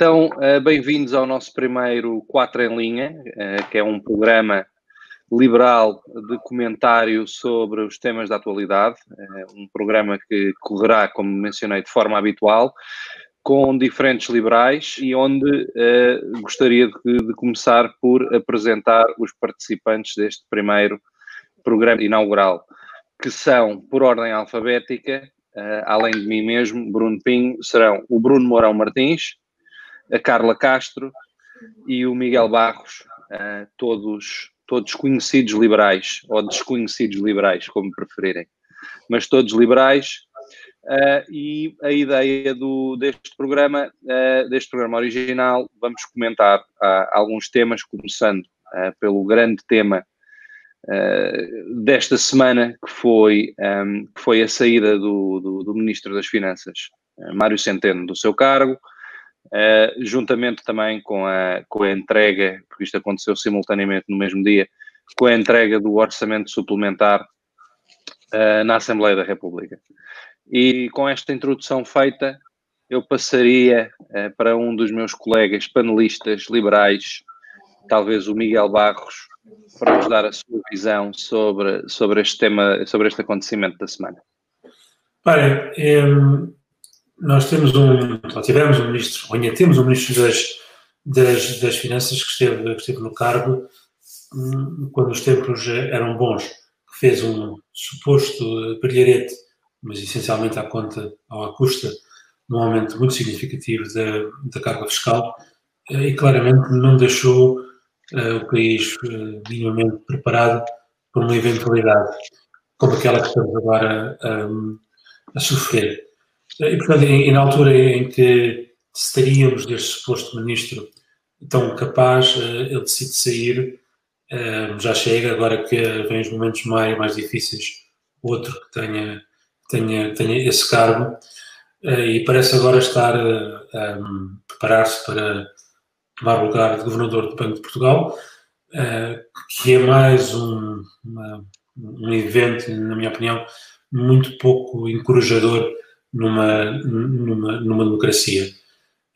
Então, uh, bem-vindos ao nosso primeiro 4 em Linha, uh, que é um programa liberal de comentário sobre os temas da atualidade, uh, um programa que correrá, como mencionei, de forma habitual, com diferentes liberais e onde gostaria de, começar por apresentar os participantes deste primeiro programa inaugural, que são, por ordem alfabética, além de mim mesmo, Bruno Pinho, serão o Bruno Mourão Martins, a Carla Castro e o Miguel Barros, uh, todos, todos conhecidos liberais, ou desconhecidos liberais, como preferirem, mas todos liberais. Uh, e a ideia do, deste programa, uh, deste programa original, vamos comentar alguns temas, começando pelo grande tema desta semana, que foi, um, que foi a saída do, do, do Ministro das Finanças, Mário Centeno, do seu cargo, uh, juntamente também com a, com a entrega, porque isto aconteceu simultaneamente no mesmo dia, com a entrega do orçamento suplementar uh, na Assembleia da República. E com esta introdução feita, eu passaria uh, para um dos meus colegas panelistas liberais, talvez o Miguel Barros, para nos dar a sua visão sobre, sobre este tema, sobre este acontecimento da semana. Olha, nós temos um, ou tivemos um ministro, ou ainda temos um ministro das, das, das Finanças que esteve, que esteve no cargo hum, quando os tempos eram bons, que fez um suposto brilharete, mas essencialmente à conta ou à custa de um aumento muito significativo da, da carga fiscal eh, e claramente não deixou uh, o país uh, minimamente preparado para uma eventualidade como aquela que estamos agora um, a sofrer. E, portanto, e, na altura em que estaríamos deste suposto ministro tão capaz, eh, ele decide sair, eh, já chega, agora que vem os momentos mais, mais difíceis, outro que tenha, tenha, tenha esse cargo, eh, e parece agora estar a, a preparar-se para tomar o lugar de governador do Banco de Portugal, que é mais um, uma, um evento, na minha opinião, muito pouco encorajador numa, numa, numa democracia.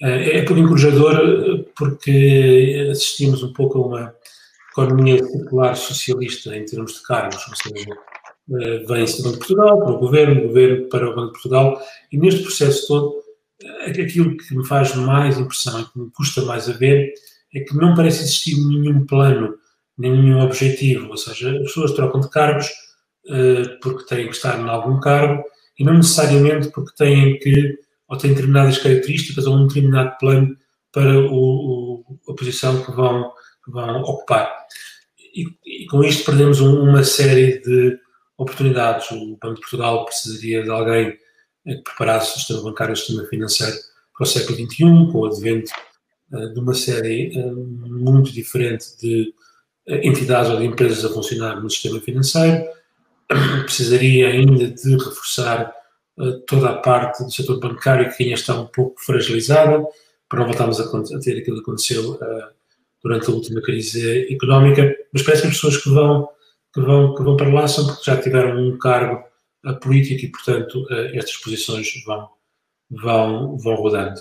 Eh, é encorajador eh, porque assistimos um pouco a uma economia circular socialista em termos de cargos, ou seja, eh, vem-se do Banco de Portugal para o governo, o governo para o Banco de Portugal, e neste processo todo, aquilo que me faz mais impressão e que me custa mais a ver é que não parece existir nenhum plano, nenhum objetivo, ou seja, as pessoas trocam de cargos porque têm que estar em algum cargo e não necessariamente porque têm que, ou têm determinadas características ou um determinado plano para o, o, a posição que vão, vão ocupar. E, e com isto perdemos um, uma série de oportunidades. O Banco de Portugal precisaria de alguém que preparasse o sistema bancário e o sistema financeiro para o século XXI, com o advento uh, de uma série uh, muito diferente de uh, entidades ou de empresas a funcionar no sistema financeiro precisaria ainda de reforçar uh, toda a parte do setor bancário que ainda está um pouco fragilizada, para não voltarmos a, a ter aquilo que aconteceu uh, durante a última crise económica, mas parece que as pessoas que vão, que vão, que vão para lá são porque já tiveram um cargo uh, político e, portanto, estas posições vão, vão, vão rodando.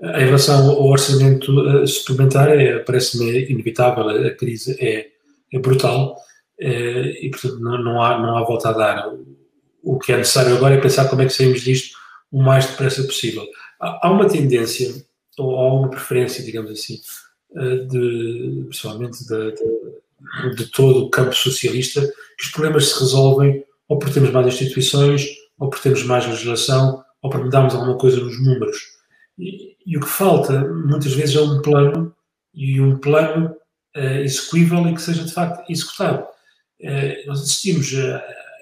Em relação ao orçamento suplementar, parece-me inevitável, a crise é, é brutal, eh, e, portanto, não, não, há, não há volta a dar. O que é necessário agora é pensar como é que saímos disto o mais depressa possível. Há, há uma tendência, ou há uma preferência, digamos assim, eh, de, principalmente de, de, de todo o campo socialista, que os problemas se resolvem ou por termos mais instituições, ou por termos mais legislação, ou por mudarmos alguma coisa nos números. E, e o que falta, muitas vezes, é um plano, e um plano uh, execuível e que seja, de facto, executado. Eh, nós assistimos,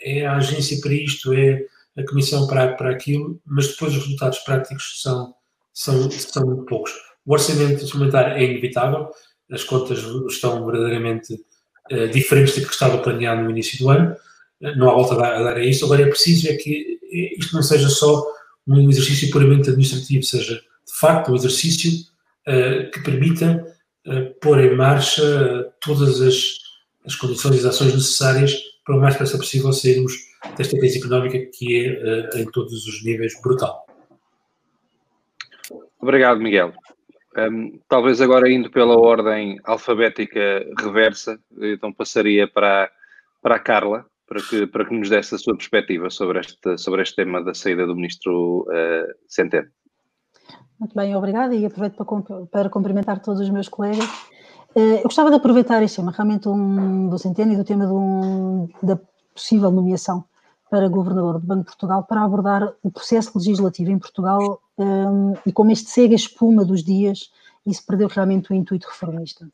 é a agência para isto, é a comissão para, para aquilo, mas depois os resultados práticos são, são, são muito poucos. O orçamento suplementar é inevitável, as contas estão verdadeiramente uh, diferentes do que estava planeado no início do ano, uh, não há volta a dar, a dar a isso. Agora é preciso é que isto não seja só um exercício puramente administrativo, seja de facto um exercício uh, que permita pôr em marcha todas as as condições e as ações necessárias para o mais depressa possível sairmos desta crise económica que é, uh, em todos os níveis, brutal. Obrigado, Miguel. Um, talvez agora indo pela ordem alfabética reversa, então passaria para, para a Carla, para que, para que nos desse a sua perspectiva sobre este, sobre este tema da saída do Ministro uh, Centeno. Muito bem, obrigada e aproveito para, para cumprimentar todos os meus colegas. Uh, eu gostava de aproveitar este tema, realmente um, do Centeno e do tema um, da possível nomeação para governador do Banco de Portugal para abordar o processo legislativo em Portugal um, e como este segue a espuma dos dias e se perdeu realmente o intuito reformista.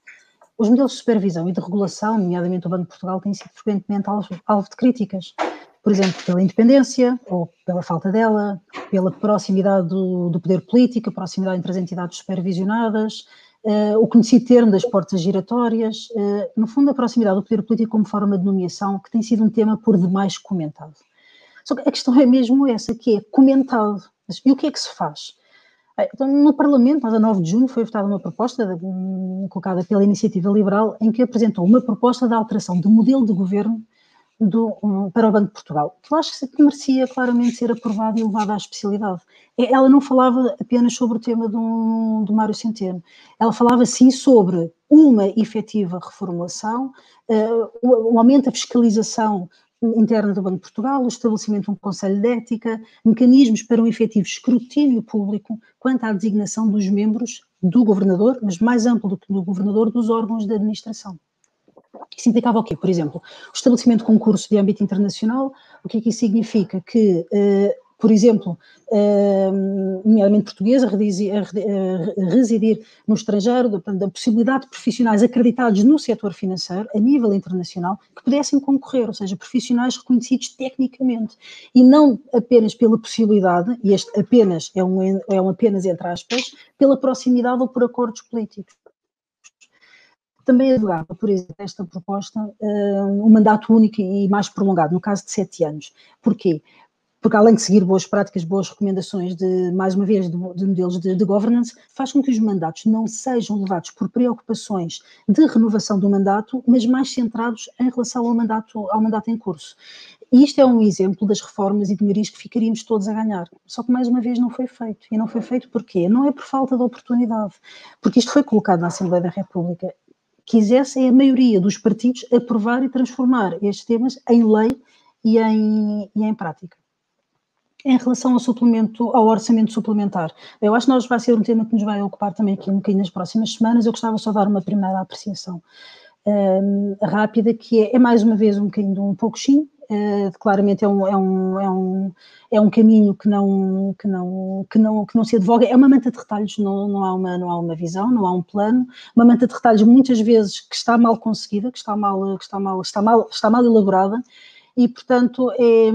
Os modelos de supervisão e de regulação, nomeadamente o Banco de Portugal, têm sido frequentemente alvo de críticas, por exemplo, pela independência ou pela falta dela, pela proximidade do, do poder político, a proximidade entre as entidades supervisionadas, uh, o conhecido termo das portas giratórias, uh, no fundo, a proximidade do poder político como forma de nomeação, que tem sido um tema por demais comentado. Só que a questão é mesmo essa, que é comentado. E o que é que se faz? Então, no Parlamento, mas a 9 de junho, foi votada uma proposta de, um, colocada pela Iniciativa Liberal, em que apresentou uma proposta de alteração do modelo de governo do, um, para o Banco de Portugal, que eu acho que merecia claramente ser aprovada e levada à especialidade. Ela não falava apenas sobre o tema do, do Mário Centeno, ela falava sim sobre uma efetiva reformulação, uh, o, o aumento da fiscalização interna do Banco de Portugal, o estabelecimento de um Conselho de Ética, mecanismos para um efetivo escrutínio público quanto à designação dos membros do governador, mas mais amplo do que do governador, dos órgãos de administração. Isso implicava o quê? Por exemplo, o estabelecimento de concursos de âmbito internacional, o que é que isso significa? Que uh, por exemplo, nomeadamente portuguesa, a residir no estrangeiro, da possibilidade de profissionais acreditados no setor financeiro, a nível internacional, que pudessem concorrer, ou seja, profissionais reconhecidos tecnicamente, e não apenas pela possibilidade, e este apenas é um, é um apenas entre aspas, pela proximidade ou por acordos políticos também advogava, por exemplo, esta proposta, um mandato único e mais prolongado, no caso de sete anos. Porquê? porque além de seguir boas práticas, boas recomendações de, mais uma vez, de, de modelos de, de, governance, faz com que os mandatos não sejam levados por preocupações de renovação do mandato, mas mais centrados em relação ao mandato, ao mandato em curso. E isto é um exemplo das reformas e melhorias que ficaríamos todos a ganhar. Só que, mais uma vez, não foi feito. E não foi feito porquê? Não é por falta de oportunidade, porque isto foi colocado na Assembleia da República. Quisessem a maioria dos partidos aprovar e transformar estes temas em lei e em, e em prática em relação ao suplemento, ao orçamento suplementar. Eu acho que nós vai ser um tema que nos vai ocupar também aqui um bocadinho nas próximas semanas. Eu gostava só de dar uma primeira apreciação um, rápida, que é, é, mais uma vez um bocadinho um pouco sim, uh, claramente é um, é, um, é, um, é um caminho que não, que, não, que, não, que não se advoga, é uma manta de retalhos, não, não, há uma, não há uma visão, não há um plano, uma manta de retalhos muitas vezes que está mal conseguida, que está mal, que está mal, está mal, está mal elaborada, e portanto é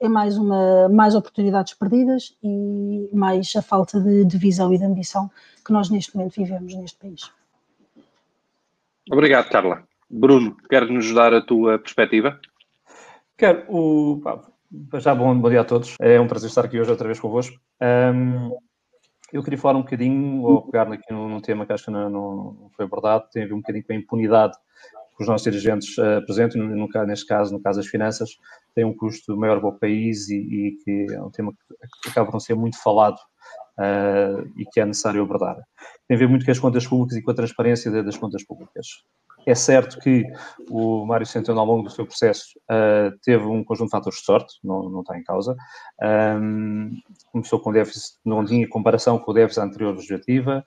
é mais, uma, mais oportunidades perdidas e mais a falta de, de visão e de ambição que nós neste momento vivemos neste país. Obrigado, Carla. Bruno, queres-nos dar a tua perspectiva? Quero. O, já bom, bom dia a todos. É um prazer estar aqui hoje outra vez convosco. Um, eu queria falar um bocadinho, vou pegar aqui num, num tema que acho que não, não, foi abordado, tem a ver um bocadinho com a impunidade que os nossos dirigentes uh, apresentam, no, neste caso, no caso das finanças, tem um custo maior para o país e, e que é um tema que acaba por não ser muito falado uh, e que é necessário abordar. Tem a ver muito com as contas públicas e com a transparência das contas públicas. É certo que o Mário Centeno, ao longo do seu processo, uh, teve um conjunto de fatores de sorte, não, não está em causa. Um, começou com déficit, não tinha comparação com o déficit anterior legislativa,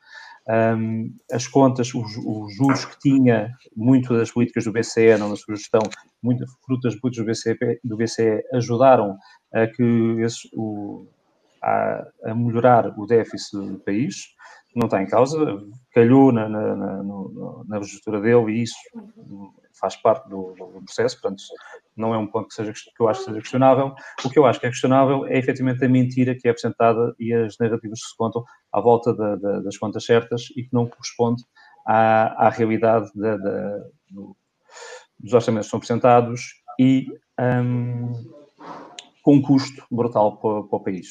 um, as contas, os, os, juros que tinha, muito das políticas do BCE, não na sua gestão, muito fruto das políticas do BCE, do BCE ajudaram a que esse, o, a, a, melhorar o déficit do país, não está em causa, calhou na, na, na, na dele e isso faz parte do, do, processo, portanto, não é um ponto que, seja, que eu acho que seja questionável. O que eu acho que é questionável é efetivamente a mentira que é apresentada e as narrativas que se contam à volta da, da, das contas certas e que não corresponde à, à realidade da, do, dos orçamentos que são apresentados e um, com um custo brutal para, para, o país.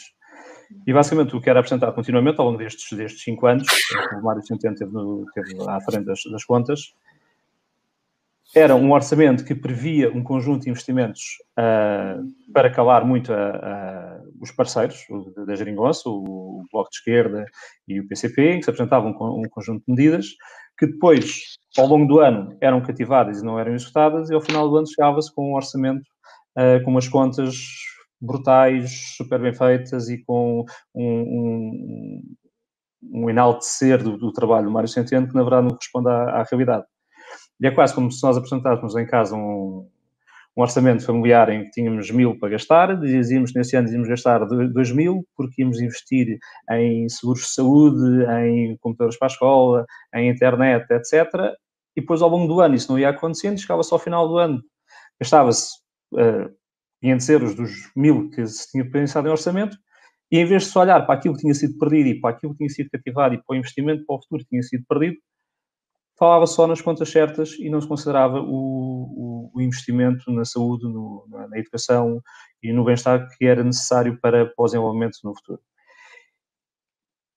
E basicamente o que era apresentado continuamente ao longo destes, destes cinco anos, o Mário Centeno teve, no, teve à frente das, das contas, era um orçamento que previa um conjunto de investimentos uh, para calar muito a, a, os parceiros da Geringonça, o Bloco de Esquerda e o PCP, em que se apresentavam um, um conjunto de medidas que depois, ao longo do ano, eram cativadas e não eram executadas, e ao final do ano chegava-se com um orçamento, uh, com umas contas brutais, super bem feitas e com um, um, um enaltecer do, do, trabalho do Mário Centeno que, na verdade, não corresponde à, à realidade. E é quase como se nós apresentássemos em casa um, um orçamento familiar em que tínhamos mil para gastar, dizíamos que nesse ano íamos gastar dois mil, porque íamos investir em seguros de saúde, em computadores para a escola, em internet, etc. E depois, ao longo do ano, isso não ia acontecendo, chegava-se ao final do ano, gastava-se uh, 500 euros dos mil que se tinha pensado em orçamento, e em vez de se olhar para aquilo que tinha sido perdido e para aquilo que tinha sido cativado e para o investimento para o futuro que tinha sido perdido, falava só nas contas certas e não se considerava o, o, o investimento na saúde, no, na educação e no bem-estar que era necessário para, para o desenvolvimento no futuro.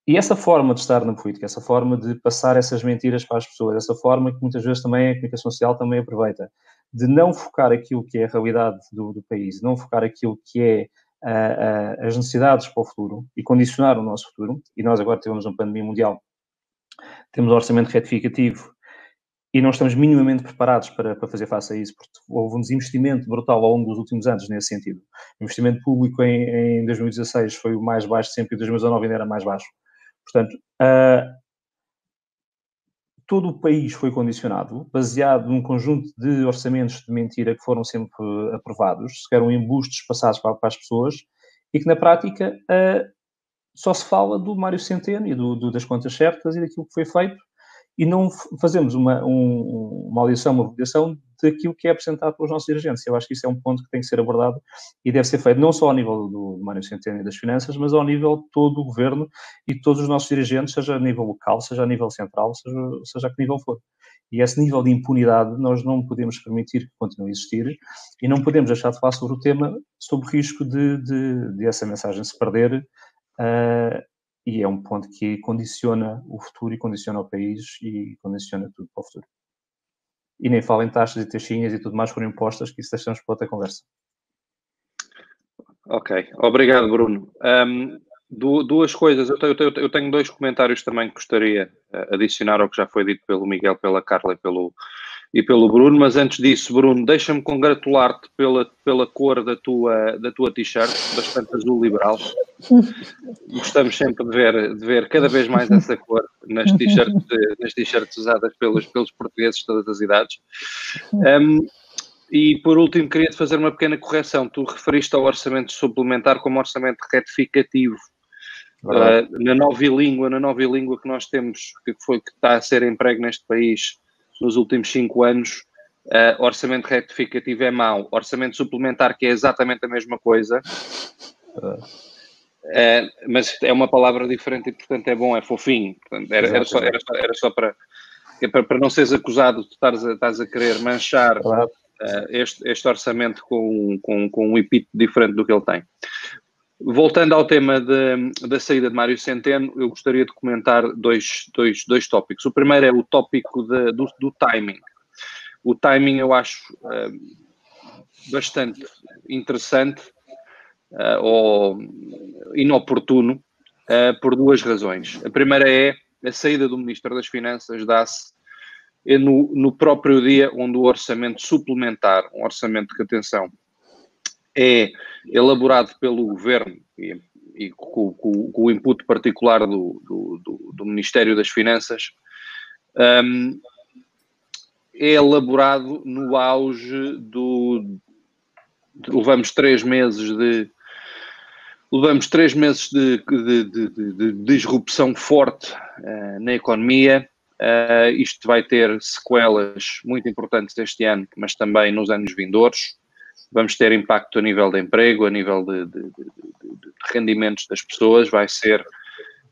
E essa forma de estar na política, essa forma de passar essas mentiras para as pessoas, essa forma que muitas vezes também a comunicação social também aproveita, de não focar aquilo que é a realidade do, do país, não focar aquilo que é as necessidades para o futuro e condicionar o nosso futuro, e nós agora temos uma pandemia mundial, temos um orçamento retificativo e não estamos minimamente preparados para, para, fazer face a isso, porque houve um desinvestimento brutal ao longo dos últimos anos nesse sentido. O investimento público em, em 2016 foi o mais baixo sempre e 2019 ainda era mais baixo. Portanto, uh, todo o país foi condicionado, baseado num conjunto de orçamentos de mentira que foram sempre aprovados, que eram embustes passados para, para as pessoas, e que na prática uh, só se fala do Mário Centeno e do, do, das contas certas e daquilo que foi feito, e não fazemos uma, um, uma audição, uma avaliação daquilo que é apresentado pelos nossos dirigentes. Eu acho que isso é um ponto que tem que ser abordado e deve ser feito não só ao nível do Mário Centeno e das finanças, mas ao nível de todo o governo e de todos os nossos dirigentes, seja a nível local, seja a nível central, seja, seja a que nível for. E esse nível de impunidade nós não podemos permitir que continue a existir e não podemos deixar de falar sobre o tema sob o risco de, de, de essa mensagem se perder uh, e é um ponto que condiciona o futuro e condiciona o país e condiciona tudo para o futuro. E nem falo em taxas e taxinhas e tudo mais foram impostas, que isso deixamos para outra conversa. Ok, obrigado Bruno. Um, duas coisas, eu tenho, eu tenho, dois comentários também que gostaria de eh, adicionar ao que já foi dito pelo Miguel, pela Carla e pelo, e pelo Bruno, mas antes disso, Bruno, deixa-me congratular-te pela, pela cor da tua, da tua t-shirt, bastante azul liberal. Gostamos sempre de ver, de ver cada vez mais essa cor nas t-shirts, nas t-shirts usadas pelos, pelos portugueses de todas as idades. Um, e por último, queria-te fazer uma pequena correção. Tu referiste ao orçamento suplementar como orçamento retificativo. Uh, na nova língua, na nova língua que nós temos, que foi que está a ser emprego neste país, nos últimos cinco anos, uh, orçamento retificativo é mau, orçamento suplementar, que é exatamente a mesma coisa, uh, mas é uma palavra diferente e, portanto, é bom, é fofinho. Portanto, era, era, só, era, só, era só para, para, para não seres acusado de estares a, estares a querer manchar uh, este, este orçamento com, com, com um epíteto diferente do que ele tem. Voltando ao tema de, da saída de Mário Centeno, eu gostaria de comentar dois, dois, dois tópicos. O primeiro é o tópico de, do, do, timing. O timing eu acho uh, bastante interessante uh, ou inoportuno uh, por duas razões. A primeira é a saída do Ministro das Finanças dá-se no, no próprio dia onde o orçamento suplementar, um orçamento que, atenção, é elaborado pelo governo e, e com, com, com, o input particular do, do, do Ministério das Finanças, um, é elaborado no auge do. Levamos três meses de. Levamos três meses de, de, de, de disrupção forte uh, na economia. Uh, isto vai ter sequelas muito importantes este ano, mas também nos anos vindouros vamos ter impacto a nível de emprego, a nível de, de, de, de, rendimentos das pessoas, vai ser,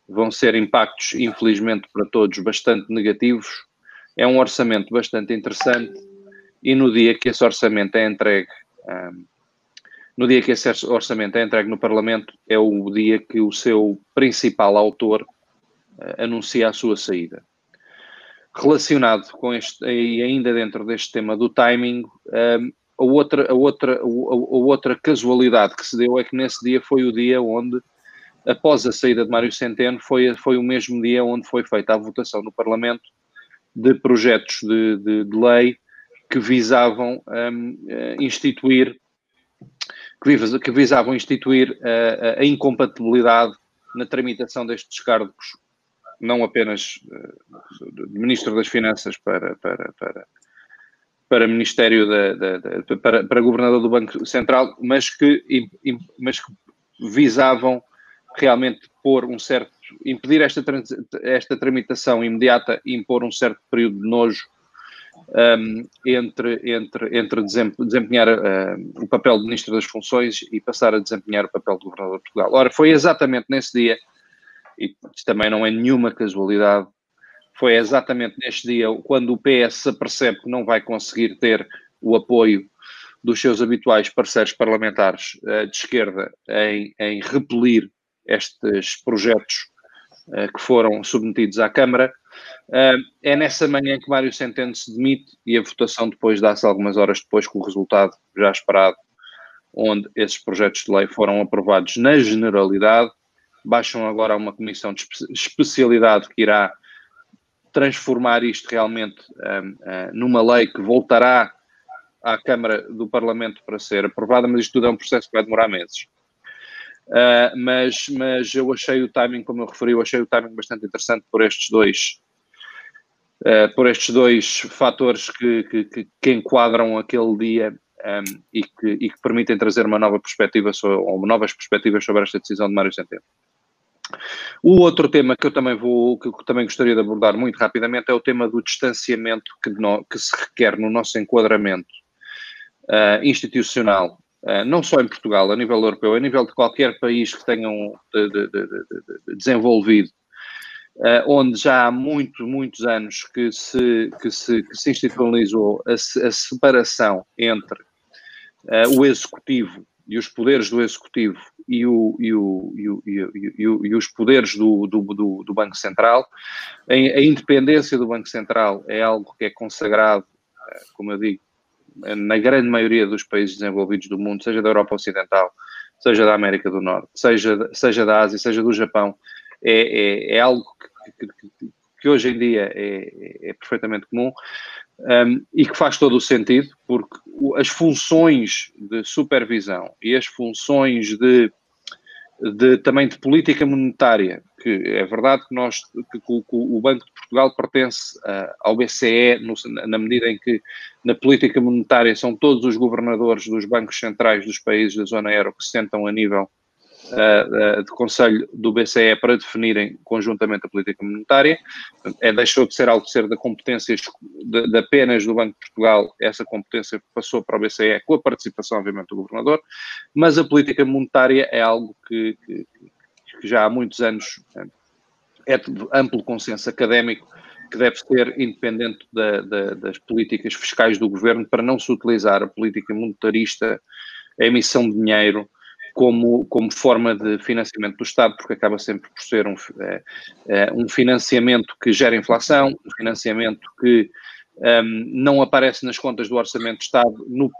vão ser impactos, infelizmente para todos, bastante negativos. É um orçamento bastante interessante e no dia que esse orçamento é entregue, um, no dia que esse orçamento é entregue no Parlamento, é o dia que o seu principal autor uh, anuncia a sua saída. Relacionado com este, e ainda dentro deste tema do timing, um, a, outra, a, outra, a, outra casualidade que se deu é que nesse dia foi o dia onde, após a saída de Mário Centeno, foi, foi o mesmo dia onde foi feita a votação no Parlamento de projetos de, de, de lei que visavam um, eh, instituir que visavam instituir a, a, incompatibilidade na tramitação destes cargos, não apenas de Ministro das Finanças para, para, para, para Ministério da, da, da, para, para Governador do Banco Central, mas que, mas que visavam realmente pôr um certo, impedir esta, esta tramitação imediata e impor um certo período de nojo um, entre, entre, entre desempenhar uh, o papel de Ministro das Funções e passar a desempenhar o papel de Governador de Portugal. Ora, foi exatamente nesse dia, e também não é nenhuma casualidade, foi exatamente neste dia quando o PS se que não vai conseguir ter o apoio dos seus habituais parceiros parlamentares uh, de esquerda em, em repelir estes projetos uh, que foram submetidos à Câmara, Uh, é nessa manhã que Mário Centeno se demite e a votação depois dá-se algumas horas depois com o resultado já esperado, onde esses projetos de lei foram aprovados na generalidade, baixam agora a uma comissão de especialidade que irá transformar isto realmente uh, numa lei que voltará à Câmara do Parlamento para ser aprovada, mas isto tudo é um processo que vai demorar meses. Uh, mas, mas eu achei o timing, como eu referi, eu achei o timing bastante interessante por estes dois, uh, por estes dois fatores que, que, que, enquadram aquele dia um, e, que, e que permitem trazer uma nova perspectiva sobre, ou novas perspectivas sobre esta decisão de Mário Centeno. O outro tema que eu também vou, que eu também gostaria de abordar muito rapidamente é o tema do distanciamento que, no, que se requer no nosso enquadramento uh, institucional Uh, não só em Portugal, a nível europeu, a nível de qualquer país que tenham de, de, de, desenvolvido, uh, onde já há muito, muitos anos que se, que se, que se institucionalizou a, a separação entre o executivo e os poderes do executivo e, o, e, o, e, o, e, e os poderes do, do, do, do Banco Central. A, independência do Banco Central é algo que é consagrado, como eu digo, na grande maioria dos países desenvolvidos do mundo, seja da Europa Ocidental, seja da América do Norte, seja, seja da Ásia, seja do Japão, é, é, é algo que, que, que, hoje em dia é, é perfeitamente comum um, e que faz todo o sentido, porque as funções de supervisão e as funções de de, também de política monetária, que é verdade que nós que, que o Banco de Portugal pertence uh, ao BCE no, na medida em que na política monetária são todos os governadores dos bancos centrais dos países da zona euro que se sentam a nível de Conselho do BCE para definirem conjuntamente a política monetária. É, deixou de ser algo de ser da competência de, de, apenas do Banco de Portugal, essa competência passou para o BCE com a participação, obviamente, do governador, mas a política monetária é algo que, que, que já há muitos anos é de amplo consenso académico que deve ser independente da, da, das políticas fiscais do governo para não se utilizar a política monetarista, a emissão de dinheiro, como, como forma de financiamento do Estado, porque acaba sempre por ser um, é, é, um financiamento que gera inflação, um financiamento que um, não aparece nas contas do Orçamento de Estado no,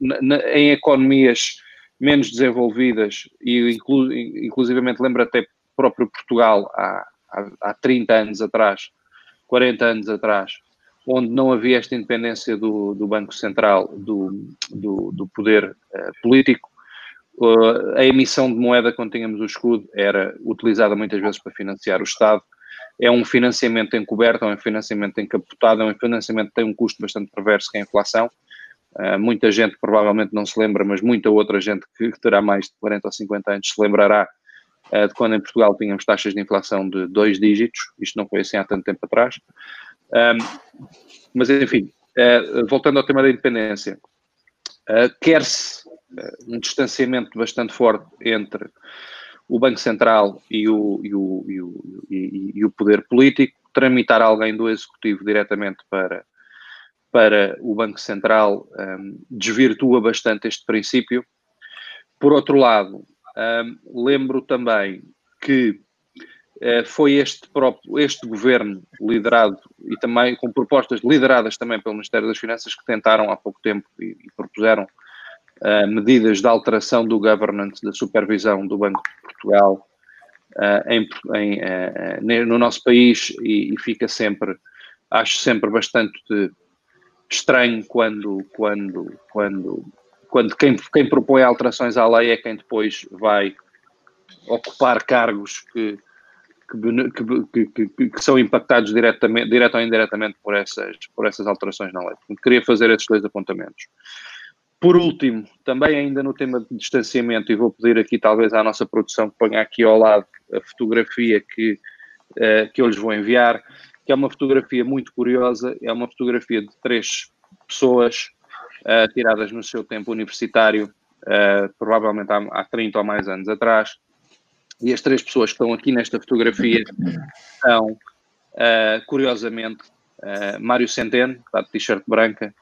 na, em economias menos desenvolvidas e inclu, inclusivamente lembra até próprio Portugal há, há, há 30 anos atrás, 40 anos atrás, onde não havia esta independência do, do Banco Central, do, do, do poder uh, político, a emissão de moeda quando tínhamos o escudo era utilizada muitas vezes para financiar o Estado. É um financiamento encoberto, é um financiamento encapotado, é um financiamento que tem um custo bastante perverso que é a inflação. Uh, muita gente provavelmente não se lembra, mas muita outra gente que, terá mais de 40 ou 50 anos se lembrará uh, de quando em Portugal tínhamos taxas de inflação de dois dígitos. Isto não foi assim há tanto tempo atrás. Um, mas, enfim, uh, voltando ao tema da independência, quer-se um distanciamento bastante forte entre o Banco Central e o, e o, e o, e, e o poder político, tramitar alguém do Executivo diretamente para, para o Banco Central um, desvirtua bastante este princípio. Por outro lado, um, lembro também que foi este próprio, este governo liderado e também com propostas lideradas também pelo Ministério das Finanças que tentaram há pouco tempo e, e propuseram uh, medidas de alteração do governance, da supervisão do Banco de Portugal uh, em, em, uh, no nosso país e, e, fica sempre, acho sempre bastante estranho quando, quando, quando, quando quem, quem propõe alterações à lei é quem depois vai ocupar cargos que, que, que, que, que, são impactados diretamente, direto ou indiretamente por essas, por essas alterações na lei. Queria fazer esses dois apontamentos. Por último, também ainda no tema de distanciamento, e vou pedir aqui talvez à nossa produção que ponha aqui ao lado a fotografia que, uh, que eu lhes vou enviar, que é uma fotografia muito curiosa, é uma fotografia de três pessoas uh, tiradas no seu tempo universitário, uh, provavelmente há, há 30 ou mais anos atrás, e as três pessoas que estão aqui nesta fotografia são, curiosamente, Mário Centeno, está de t-shirt branca,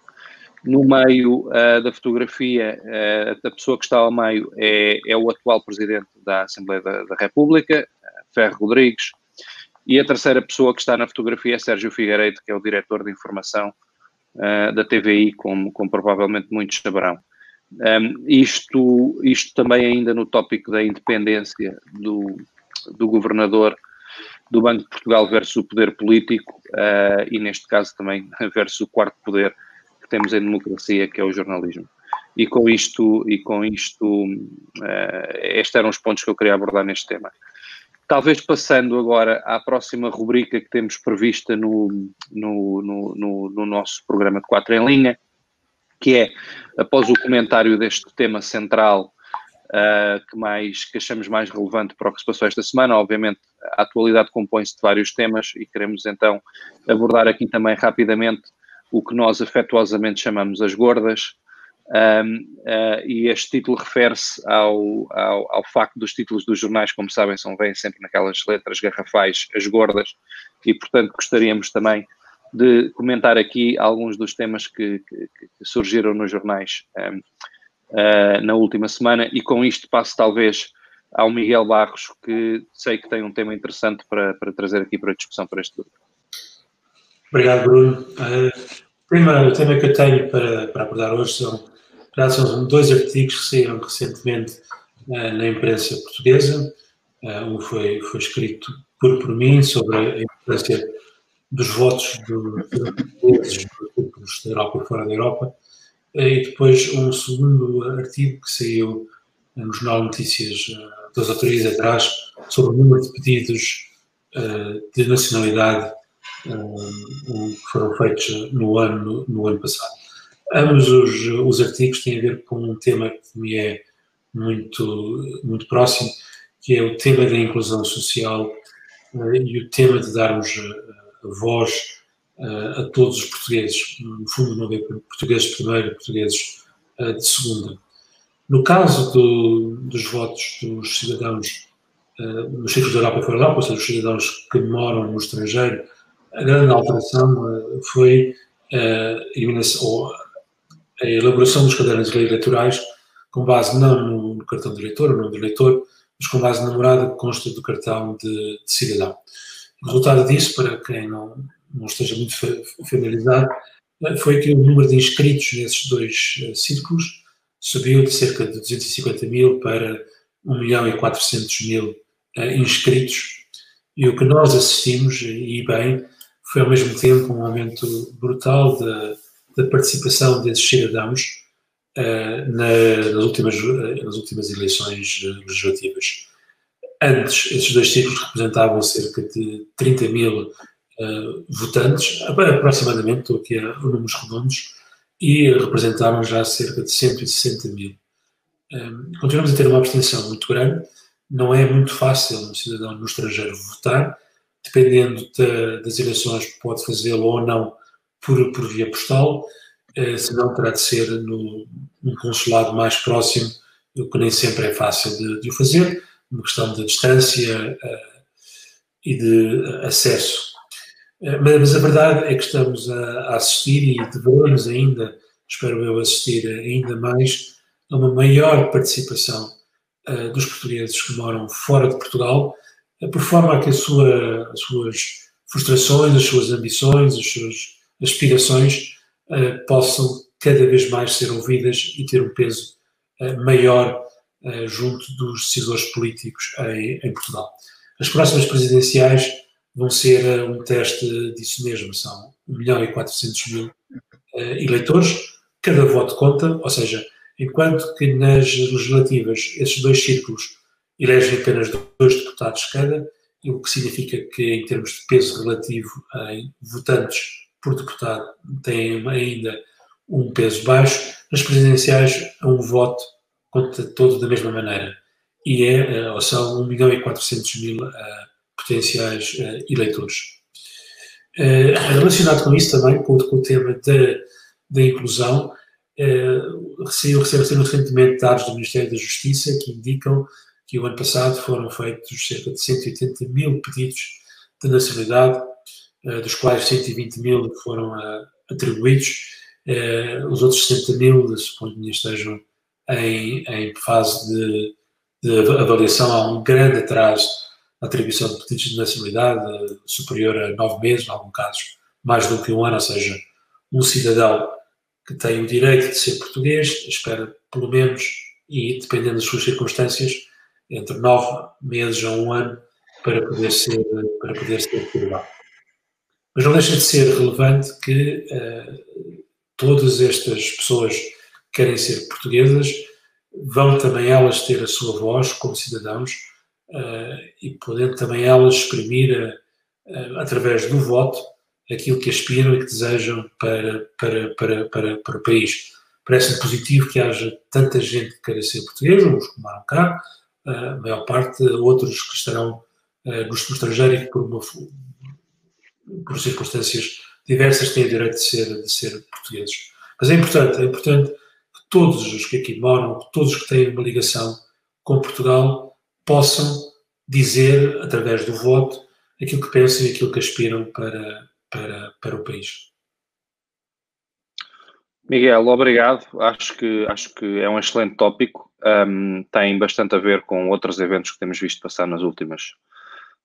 no meio uh, da fotografia, uh, a pessoa que está ao meio é, é o atual presidente da Assembleia da, da República, Ferro Rodrigues, e a terceira pessoa que está na fotografia é Sérgio Figueiredo, que é o diretor de informação uh, da TVI, como, como, provavelmente muitos saberão. Um, isto, isto também ainda no tópico da independência do, do governador do Banco de Portugal versus o poder político, e neste caso também versus o quarto poder, que temos em democracia, que é o jornalismo. E com isto, e com isto uh, estes eram os pontos que eu queria abordar neste tema. Talvez passando agora à próxima rubrica que temos prevista no, no, no, no, no nosso programa de quatro em linha, que é, após o comentário deste tema central, uh, que, mais, que achamos mais relevante para o que se passou esta semana. Obviamente, a atualidade compõe-se de vários temas e queremos então abordar aqui também rapidamente o que nós afetuosamente chamamos as gordas, um, uh, e este título refere-se ao, ao, ao, facto dos títulos dos jornais, como sabem, são vêm sempre naquelas letras garrafais, as gordas, e portanto gostaríamos também de comentar aqui alguns dos temas que, que, que surgiram nos jornais um, uh, na última semana, e com isto passo talvez ao Miguel Barros, que sei que tem um tema interessante para, para trazer aqui para a discussão para este grupo. Obrigado, Bruno. Uh, primeiro, o tema que eu tenho para, para abordar hoje são, são dois artigos que saíram recentemente uh, na imprensa portuguesa. Uh, um foi, foi escrito por, por mim sobre a importância dos votos dos portugueses da Europa e fora da Europa. E depois um segundo artigo que saiu no Jornal Notícias das autoridades atrás sobre o número de pedidos de nacionalidade que foram feitos no ano, no ano passado. Ambos os, os artigos têm a ver com um tema que me é muito, muito próximo, que é o tema da inclusão social uh, e o tema de darmos uh, voz uh, a todos os portugueses, no fundo não é portugueses primeiro, portugueses de segunda. No caso do, dos votos dos cidadãos nos círculos da Europa e Europa, ou seja, os cidadãos que moram no estrangeiro, a grande alteração eh, foi eh, a, a elaboração dos cadernos eleitorais com base não no cartão de eleitor, no de eleitor, mas com base na morada que consta do cartão de, de cidadão. O resultado disso, para quem não, não esteja muito familiarizado, eh, foi que o número de inscritos nesses dois círculos subiu de cerca de 250 mil para 1 milhão e 400 mil inscritos. E o que nós assistimos, e bem, foi ao mesmo tempo um aumento brutal da, da participação desses cidadãos uh, na, nas, últimas, uh, nas últimas eleições uh, legislativas. Antes, esses dois ciclos representavam cerca de 30 mil votantes, aproximadamente, estou aqui a, números redondos, e representaram já cerca de 160 mil. continuamos a ter uma abstenção muito grande, não é muito fácil um cidadão no estrangeiro votar, dependendo de, das eleições, pode fazê-lo ou não por, por via postal, eh, se não terá de ser no, num consulado mais próximo, o que nem sempre é fácil de, de o fazer, uma questão de distância eh, e de acesso. Eh, mas, mas, a verdade é que estamos a, a assistir e devemos ainda, espero eu, assistir ainda mais a uma maior participação uh, dos portugueses que moram fora de Portugal por forma a que sua, as suas frustrações, as suas ambições, as suas aspirações uh, possam cada vez mais ser ouvidas e ter um peso uh, maior uh, junto dos decisores políticos em, em, Portugal. As próximas presidenciais vão ser um teste disso mesmo, são 1 milhão e 400 mil eleitores, cada voto conta, ou seja, enquanto que nas legislativas esses dois círculos elegem apenas dois deputados cada, o que significa que, em termos de peso relativo em votantes por deputado, têm ainda um peso baixo. Nas presidenciais, um voto conta todo da mesma maneira. E é, eh, ou são 1 milhão e 400 mil uh, potenciais uh, eleitores. Uh, relacionado com isso também, com, com o tema da, da inclusão, uh, recebo recentemente dados do Ministério da Justiça que indicam que o ano passado foram feitos cerca de 180 mil pedidos de nacionalidade, eh, dos quais 120 mil foram eh, atribuídos. Eh, os outros 60 mil, suponho que estejam em, em fase de, de, avaliação. Há um grande atraso na atribuição de pedidos de nacionalidade, superior a nove meses, em alguns casos mais do que um ano, ou seja, um cidadão que tem o direito de ser português espera pelo menos, e dependendo das suas circunstâncias, entre nove meses a um ano para poder ser, para poder ser aprovado. Mas não deixa de ser relevante que uh, todas estas pessoas que querem ser portuguesas vão também elas ter a sua voz como cidadãos uh, e podendo também elas exprimir, uh, através do voto, aquilo que aspiram e que desejam para, para, para, para, para o país. Parece-me positivo que haja tanta gente que queira ser portuguesa, os que moram cá, a maior parte, outros que estarão uh, no estrangeiro e que por, uma, por circunstâncias diversas têm o direito de ser, de ser portugueses. Mas é importante, é importante que todos os que aqui moram, todos os que têm uma ligação com Portugal, possam dizer, através do voto, aquilo que pensam e aquilo que aspiram para, para, para o país. Miguel, obrigado. Acho que, acho que é um excelente tópico. Um, tem bastante a ver com outros eventos que temos visto passar nas últimas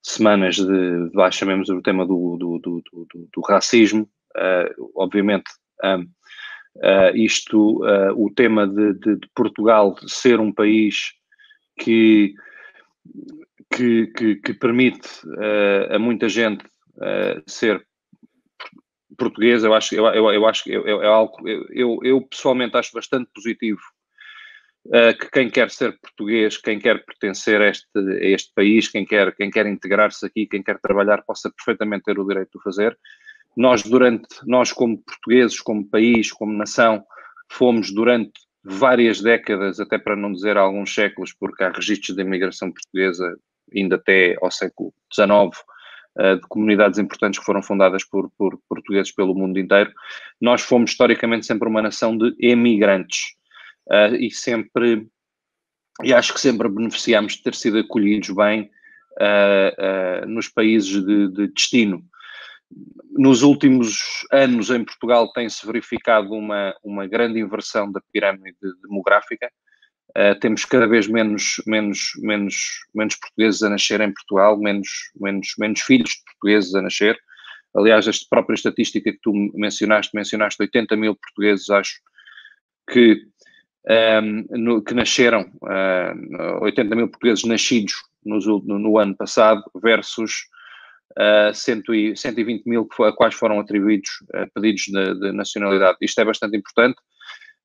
semanas de, de chamemos o tema do, do, do, do, do racismo. Uh, obviamente, um, uh, ah, isto, uh, o tema de, de, de, Portugal ser um país que, que, que, que permite a muita gente ser português, eu acho, eu, eu, eu acho que é algo, eu, eu pessoalmente acho bastante positivo uh, que quem quer ser português, quem quer pertencer a este, a este país, quem quer, quem quer integrar-se aqui, quem quer trabalhar, possa perfeitamente ter o direito de o fazer. Nós, durante, nós como portugueses, como país, como nação, fomos durante várias décadas, até para não dizer alguns séculos, porque há registros da imigração portuguesa ainda até ao século XIX, de comunidades importantes que foram fundadas por, por, portugueses pelo mundo inteiro. Nós fomos historicamente sempre uma nação de emigrantes uh, e sempre, e acho que sempre beneficiamos de ter sido acolhidos bem uh, nos países de, de, destino. Nos últimos anos em Portugal tem-se verificado uma, uma grande inversão da pirâmide demográfica, Uh, temos cada vez menos, menos, menos, menos portugueses a nascer em Portugal, menos, menos, menos filhos de portugueses a nascer. Aliás, esta própria estatística que tu mencionaste, mencionaste 80 mil portugueses, acho que, um, ehm, no, que nasceram, uh, eh, 80 mil portugueses nascidos no, no, no ano passado versus uh, 100 120 mil a quais foram atribuídos uh, pedidos de, de nacionalidade. Isto é bastante importante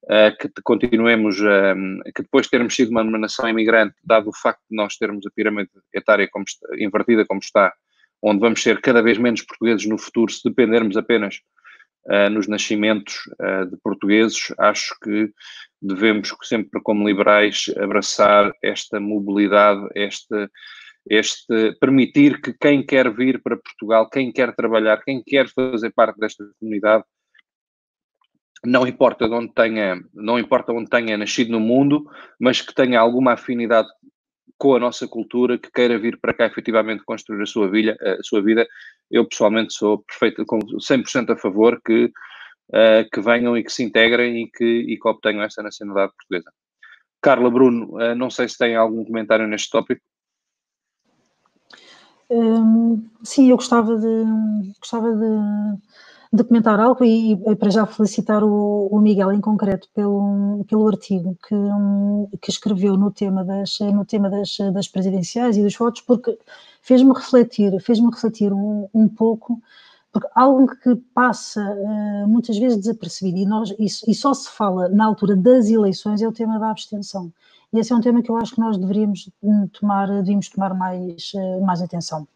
uh, que continuemos, uh, que depois de termos sido uma nação imigrante, dado o facto de nós termos a pirâmide etária como está, invertida como está, onde vamos ser cada vez menos portugueses no futuro, se dependermos apenas uh, nos nascimentos de portugueses, acho que devemos, sempre como liberais, abraçar esta mobilidade, esta este permitir que quem quer vir para Portugal, quem quer trabalhar, quem quer fazer parte desta comunidade, não importa de onde tenha, não importa onde tenha nascido no mundo, mas que tenha alguma afinidade com a nossa cultura, que queira vir para cá efetivamente construir a sua, vida, a sua vida, eu pessoalmente sou perfeito, com 100% a favor que, uh, que venham e que se integrem e que, e que obtenham essa nacionalidade portuguesa. Carla, Bruno, uh, não sei se tem algum comentário neste tópico. Um, sim, eu gostava de, gostava de, de comentar algo e, e, para já felicitar o, o, Miguel em concreto pelo, pelo artigo que, um, que escreveu no tema, das, no tema das, das presidenciais e dos votos, porque fez-me refletir, fez-me refletir um, um pouco porque algo que passa uh, muitas vezes desapercebido e, nós, e, e, só se fala na altura das eleições é o tema da abstenção. E esse é um tema que eu acho que nós deveríamos hum, tomar, devíamos tomar mais, uh, mais atenção.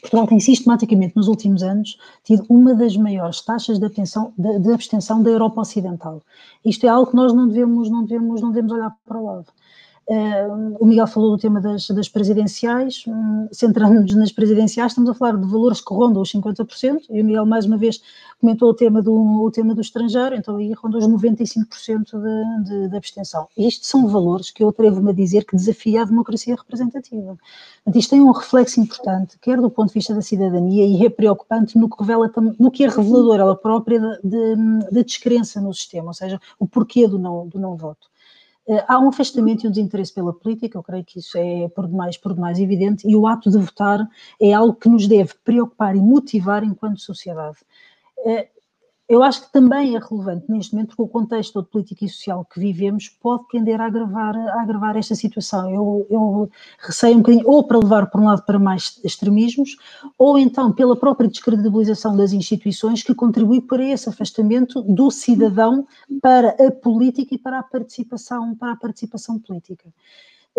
Portugal tem sistematicamente nos últimos anos tido uma das maiores taxas de abstenção, de, de abstenção da Europa Ocidental. Isto é algo que nós não devemos, não devemos, não devemos olhar para o lado. O Miguel falou do tema das, das presidenciais, um, centrando-nos nas presidenciais, estamos a falar de valores que rondam os 50%, e o Miguel mais uma vez comentou o tema do, o tema do estrangeiro, então aí ronda os 95% de, de, de abstenção. E isto são valores que eu atrevo-me a dizer que desafia a democracia representativa. Isto tem um reflexo importante, quer do ponto de vista da cidadania, e é preocupante no que, revela, no que é revelador ela própria da descrença no sistema, ou seja, o porquê do não, do não voto. Eh, há um afastamento e um desinteresse pela política, eu creio que isso é por demais, por demais evidente, e o ato de votar é algo que nos deve preocupar e motivar enquanto sociedade. Eu acho que também é relevante neste momento, porque o contexto de política e social que vivemos pode tender a agravar, a agravar esta situação. Eu, eu receio um bocadinho, ou para levar por um lado para mais extremismos, ou então pela própria descredibilização das instituições que contribui para esse afastamento do cidadão para a política e para a participação, para a participação política.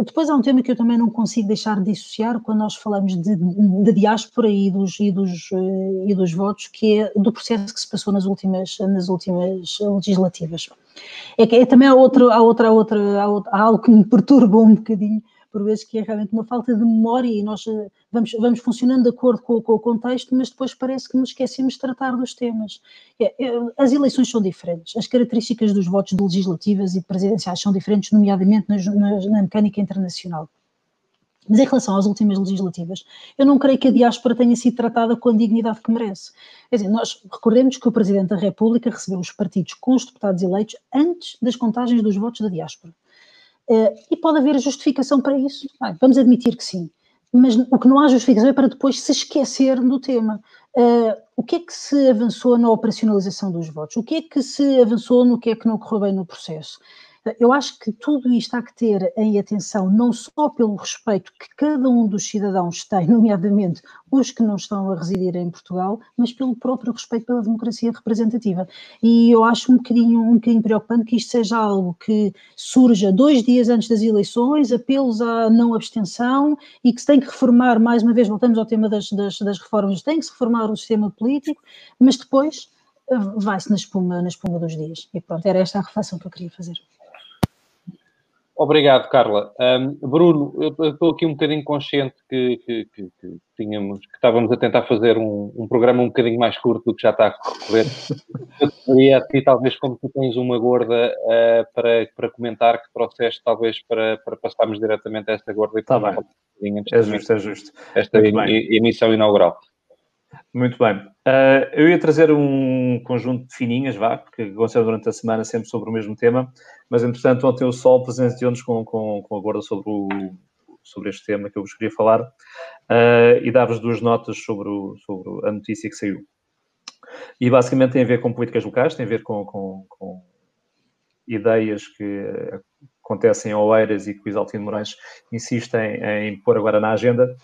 Depois há um tema que eu também não consigo deixar de dissociar quando nós falamos de, de diáspora e dos, e, dos, eh, e dos votos, que é do processo que se passou nas últimas, nas últimas legislativas. É que é, também há, outra, há, outra, há, outra, há, outra, há algo que me perturba um bocadinho, por vezes que é realmente uma falta de memória e nós eh, vamos, vamos funcionando de acordo com, com o contexto, mas depois parece que nos esquecemos de tratar dos temas. É, é, as eleições são diferentes, as características dos votos de legislativas e presidenciais são diferentes, nomeadamente na, na, na mecânica internacional. Mas em relação às últimas legislativas, eu não creio que a diáspora tenha sido tratada com a dignidade que merece. Quer dizer, nós recordemos que o Presidente da República recebeu os partidos com os deputados eleitos antes das contagens dos votos da diáspora. Uh, e pode haver justificação para isso? Ah, vamos admitir que sim. Mas o que não há justificação é para depois se esquecer do tema. Uh, o que é que se avançou na operacionalização dos votos? O que é que se avançou no que é que não correu bem no processo? Eu acho que tudo isto há que ter em atenção, não só pelo respeito que cada um dos cidadãos tem, nomeadamente os que não estão a residir em Portugal, mas pelo próprio respeito pela democracia representativa. E eu acho um bocadinho, um bocadinho preocupante que isto seja algo que surja dois dias antes das eleições, apelos à não abstenção e que se tem que reformar, mais uma vez, voltamos ao tema das, das, das reformas, tem que se reformar o sistema político, mas depois eh, vai-se na espuma, na espuma dos dias. E pronto, era esta a reflexão que eu queria fazer. Obrigado, Carla. Um, Bruno, eu estou aqui um bocadinho consciente que, que, que, que, tínhamos, que estávamos a tentar fazer um, um, programa um bocadinho mais curto do que já está a correr. Eu queria a ti, talvez, como tu tens uma gorda uh, para, para comentar, que trouxeste, talvez, para, para passarmos diretamente a esta gorda. Está bem. Um é justo, é justo. Esta emissão inaugural. Muito bem. Uh, eu ia trazer um conjunto de fininhas, vá, que aconteceu durante a semana sempre sobre o mesmo tema, mas entretanto ontem o Sol presenteou-nos com, com, com a gorda sobre, o, sobre este tema que eu vos queria falar uh, e dar-vos duas notas sobre, o, sobre a notícia que saiu. E basicamente tem a ver com políticas locais, tem a ver com, com, com ideias que acontecem em Oeiras e que o Isaltino Moraes insistem em pôr agora na agenda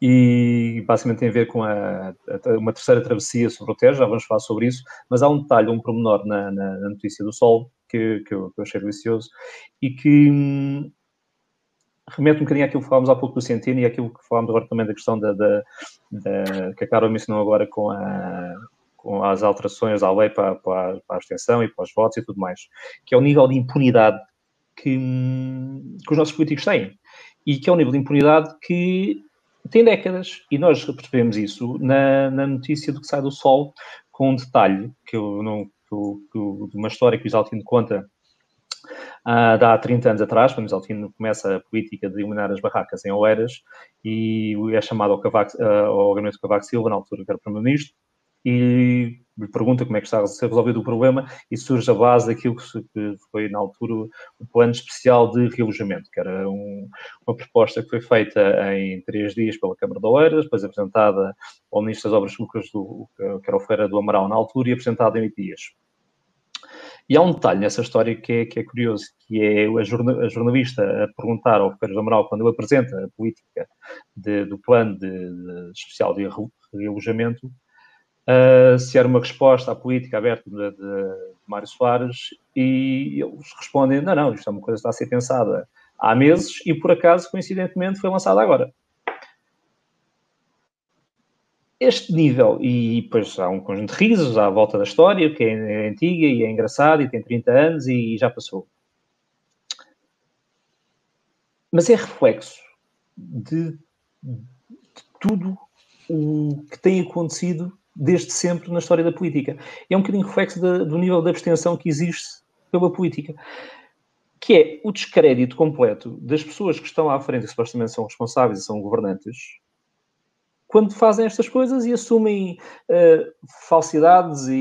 e basicamente tem a ver com a, a, uma terceira travessia sobre o Tejo, já vamos falar sobre isso, mas há um detalhe, um pormenor na, na, na notícia do Sol que, que, eu, que eu achei delicioso e que hum, remete um bocadinho àquilo que falámos há pouco do Centeno e àquilo que falámos agora também da questão da, da, da que a Carol mencionou agora com, a, as alterações à lei para, para, para, a abstenção e para os votos e tudo mais, que é o nível de impunidade que, hum, que os nossos políticos têm e que é um nível de impunidade que tem décadas, e nós percebemos isso na, na notícia do que sai do Sol, com um detalhe que eu não, que, de uma história que o Isaltino conta uh, há 30 anos atrás, quando o Isaltino começa a política de eliminar as barracas em Oeiras, e é chamado ao, Cavaco, uh, ao gabinete de Cavaco Silva, na altura que era Primeiro-Ministro, e lhe pergunta como é que está a resolvido o problema e surge a base daquilo que foi na altura o plano especial de realojamento, que era um, uma proposta que foi feita em três dias pela Câmara de Oeiras, depois apresentada ao Ministro das Obras Públicas, do, que era o Feira do Amaral, na altura, e apresentada em oito dias. E há um detalhe nessa história que é, que é curioso, que é a, jornalista a perguntar ao Ferreira do Amaral, quando ele apresenta a política de, do plano de, de especial de realojamento, uh, se era uma resposta à política aberta de, de, Mário Soares, e eles respondem, não, não, isto é uma coisa que está a ser pensada há meses e, por acaso, coincidentemente, foi lançada agora este nível, e depois há um conjunto de risos à volta da história, que é antiga e é engraçada e tem 30 anos e já passou. Mas é reflexo de, de tudo o que tem acontecido desde sempre na história da política. É um bocadinho reflexo de, do nível de abstenção que existe pela política. Que é o descrédito completo das pessoas que estão à frente e supostamente são responsáveis e são governantes quando fazem estas coisas e assumem uh, falsidades e,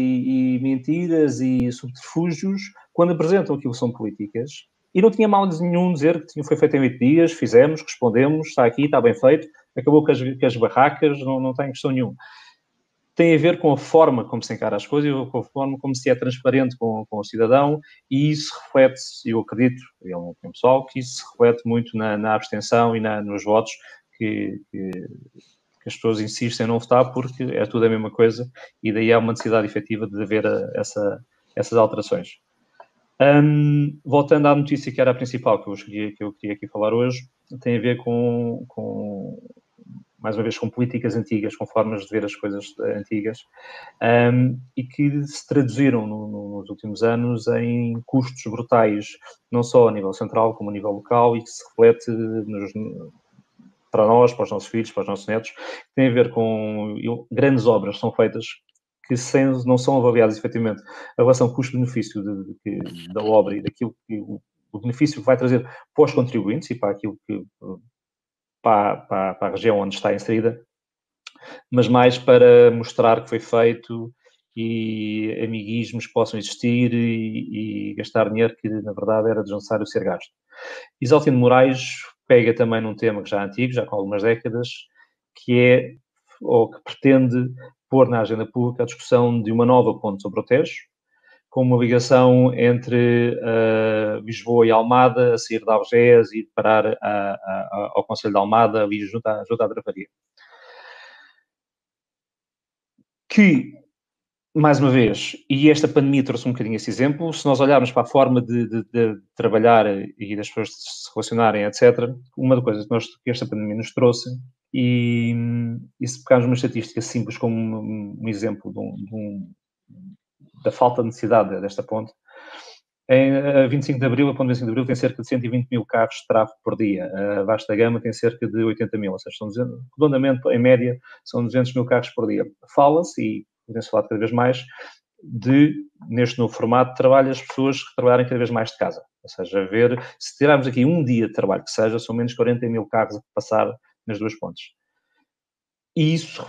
e, mentiras e subterfúgios quando apresentam aquilo que são políticas. E não tinha mal nenhum dizer que foi feito em oito dias, fizemos, respondemos, está aqui, está bem feito, acabou com as, com as barracas, não, não tem questão nenhuma. Tem a ver com a forma como se encara as coisas, com a forma como se é transparente com, com o cidadão, e isso reflete, eu acredito, e é um pessoal, que isso se reflete muito na, na abstenção e na, nos votos que, que as pessoas insistem em não votar porque é tudo a mesma coisa e daí há uma necessidade efetiva de haver a, essa, essas alterações. Um, voltando à notícia que era a principal que eu, que eu queria aqui falar hoje, tem a ver com, com mais uma vez, com políticas antigas, com formas de ver as coisas antigas, um, e que se traduziram no, nos últimos anos em custos brutais, não só a nível central, como a nível local, e que se reflete nos, para nós, para os nossos filhos, para os nossos netos, que tem a ver com grandes obras que são feitas que sem, não são avaliadas efetivamente a relação custo-benefício da obra e daquilo que o, o, benefício que vai trazer para os contribuintes e para aquilo que para, para, para a região onde está inserida, mas mais para mostrar que foi feito e amiguismos possam existir e, e, gastar dinheiro que, na verdade, era desnecessário ser gasto. Isaltino Moraes pega também num tema que já é antigo, já com algumas décadas, que é, ou que pretende pôr na agenda pública a discussão de uma nova ponte sobre o Tejo, com uma ligação entre uh, Lisboa e Almada, a sair de Algés e parar a, a, ao Conselho de Almada, ali junto à, junto à. Que mais uma vez, e esta pandemia trouxe um bocadinho esse exemplo, se nós olharmos para a forma de, de, de trabalhar e das pessoas se relacionarem, etc., uma das coisas que, nós, que esta pandemia nos trouxe, e, e se pegarmos uma estatística simples como um, um exemplo de um, de um, da falta de necessidade desta ponte, em 25 de Abril, a ponte 25 de Abril tem cerca de 120 mil carros de tráfego por dia. A Vasta Gama tem cerca de 80 mil, ou seja, são, redondamente, em média, são 200 mil carros por dia. Fala-se, e tem-se falado cada vez mais, de, neste novo formato, trabalho as pessoas que trabalharem cada vez mais de casa. Ou seja, ver, se tirarmos aqui um dia de trabalho que seja, são menos 40 mil carros a passar nas duas pontes. E isso,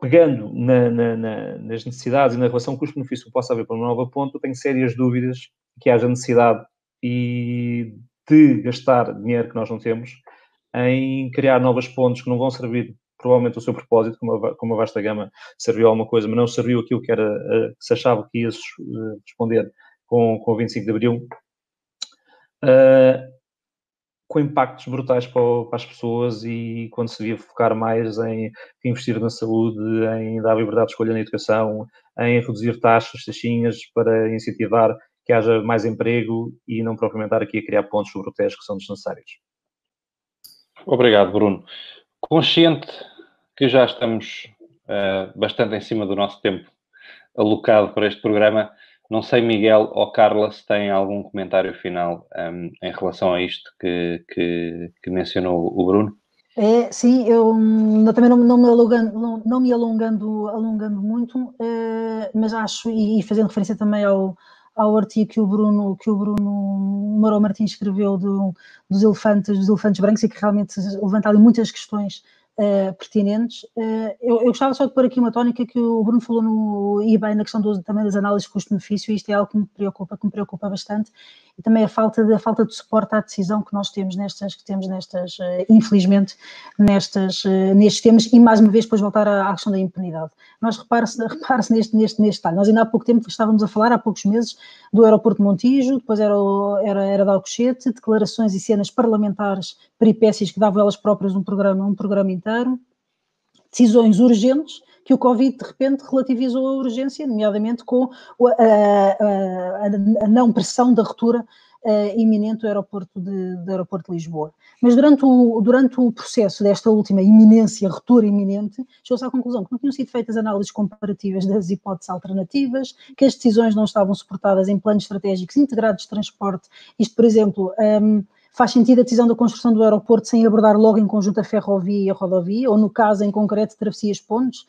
pegando na, na, na, nas necessidades e na relação custo-benefício que possa haver para uma nova ponte, eu tenho sérias dúvidas que haja necessidade e de gastar dinheiro que nós não temos em criar novas pontes que não vão servir provavelmente o seu propósito, como a, como a vasta gama serviu alguma coisa, mas não serviu aquilo que, era, uh, que se achava que ia uh, responder com, com o 25 de Abril, uh, com impactos brutais para, as pessoas e quando se devia focar mais em investir na saúde, em dar liberdade de escolha na educação, em reduzir taxas, taxinhas para incentivar que haja mais emprego e não propriamente estar aqui a criar pontos sobre o teste que são desnecessários. Obrigado, Bruno. Consciente que já estamos uh, bastante em cima do nosso tempo alocado para este programa, não sei, Miguel ou Carla, se têm algum comentário final um, em relação a isto que, que, que, mencionou o Bruno. É, sim, eu também não, não, me alongando, não, não, me alongando, alongando muito, eh, mas acho, e, e, fazendo referência também ao, ao artigo que o Bruno, que o Bruno Mourão Martins escreveu do, dos elefantes, dos elefantes brancos e que realmente levanta ali muitas questões uh, pertinentes. Uh, eu, eu, gostava só de pôr aqui uma tónica que o Bruno falou no, e na questão do, também das análises custo-benefício, isto é algo que me preocupa, que me preocupa bastante, e também a falta de, a falta de suporte à decisão que nós temos nestas, que temos nestas, uh, infelizmente, nestas, nestes temas, e mais uma vez depois voltar à, à questão da impunidade. Nós repare-se repare neste, neste, neste detalhe, nós ainda há pouco tempo estávamos a falar, há poucos meses, do aeroporto de Montijo, depois era, era, era de Alcochete, declarações e cenas parlamentares, peripécias que davam elas próprias um programa, um programa decisões urgentes que o Covid de repente relativizou a urgência, nomeadamente com a, a, a, não pressão da ruptura uh, iminente do aeroporto de, do aeroporto de Lisboa. Mas durante o, durante o processo desta última iminência, ruptura iminente, chegou-se à conclusão que não tinham sido feitas análises comparativas das hipóteses alternativas, que as decisões não estavam suportadas em planos estratégicos integrados de transporte. Isto, por exemplo, um, faz sentido a decisão da construção do aeroporto sem abordar logo em conjunto a ferrovia e a rodovia, ou no caso em concreto travessias pontes,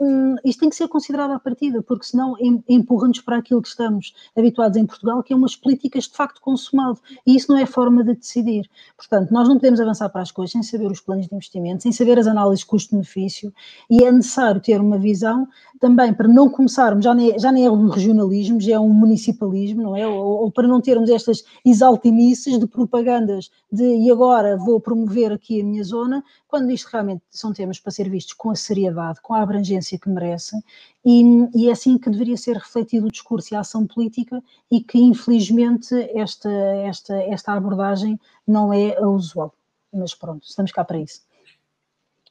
hum, isto tem que ser considerado à partida, porque senão empurra-nos para aquilo que estamos habituados em Portugal, que é umas políticas de facto consumado, e isso não é forma de decidir. Portanto, nós não podemos avançar para as coisas sem saber os planos de investimento, sem saber as análises custo-benefício, e é necessário ter uma visão também para não começarmos, já nem, já nem é um regionalismo, já é um municipalismo, não é? Ou, ou para não termos estas exaltimices de propagandas de e agora vou promover aqui a minha zona, quando isto realmente são temas para ser vistos com a seriedade, com a abrangência que merecem, e, e é assim que deveria ser refletido o discurso e a ação política, e que infelizmente esta, esta, esta abordagem não é a usual. Mas pronto, estamos cá para isso.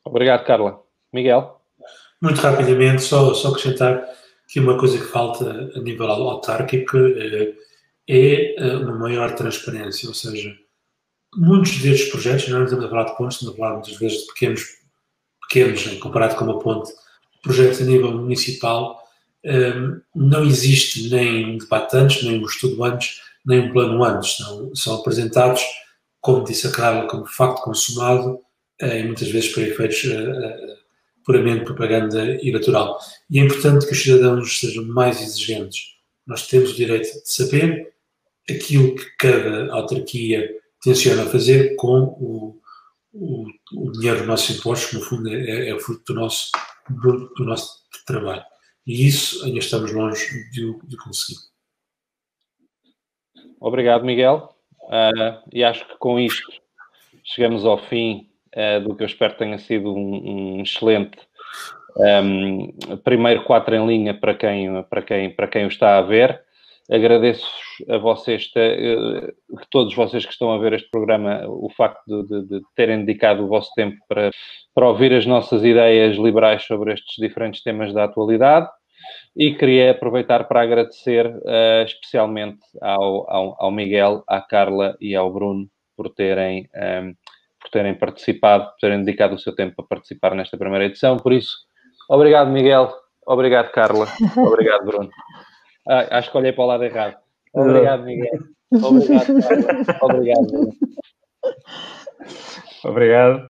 Obrigado, Carla. Miguel? Muito rapidamente, só, só acrescentar que uma coisa que falta a nível autárquico é, é uma maior transparência, ou seja, muitos destes projetos, não estamos a falar de pontos, estamos a falar muitas vezes de pequenos, pequenos comparado com uma ponte, projetos a nível municipal, não existe nem um debate antes, nem um estudo antes, nem um plano antes. São, são apresentados, como disse a Carla, como facto consumado e muitas vezes para efeitos puramente propaganda eleitoral. E é importante que os cidadãos sejam mais exigentes. Nós temos o direito de saber aquilo que cada autarquia tenciona fazer com o, o, o dinheiro dos nossos impostos, que no fundo é, é fruto do nosso, do, do, nosso trabalho. E isso ainda estamos longe de, de conseguir. Obrigado, Miguel. Uh, e acho que com isto chegamos ao fim uh, do que eu espero tenha sido um, um excelente um, primeiro quatro em linha para quem, para quem, para quem o está a ver. Agradeço a vocês, uh, todos vocês que estão a ver este programa, o facto de, de, de, terem dedicado o vosso tempo para, para ouvir as nossas ideias liberais sobre estes diferentes temas da atualidade. E queria aproveitar para agradecer uh, especialmente ao, ao, ao, Miguel, à Carla e ao Bruno por terem um, por terem participado, por terem dedicado o seu tempo a participar nesta primeira edição. Por isso, obrigado, Miguel. Obrigado, Carla. Obrigado, Bruno. Ah, acho que olhei para o lado errado. Obrigado, Miguel. Obrigado, Carla. Obrigado, Bruno. Obrigado.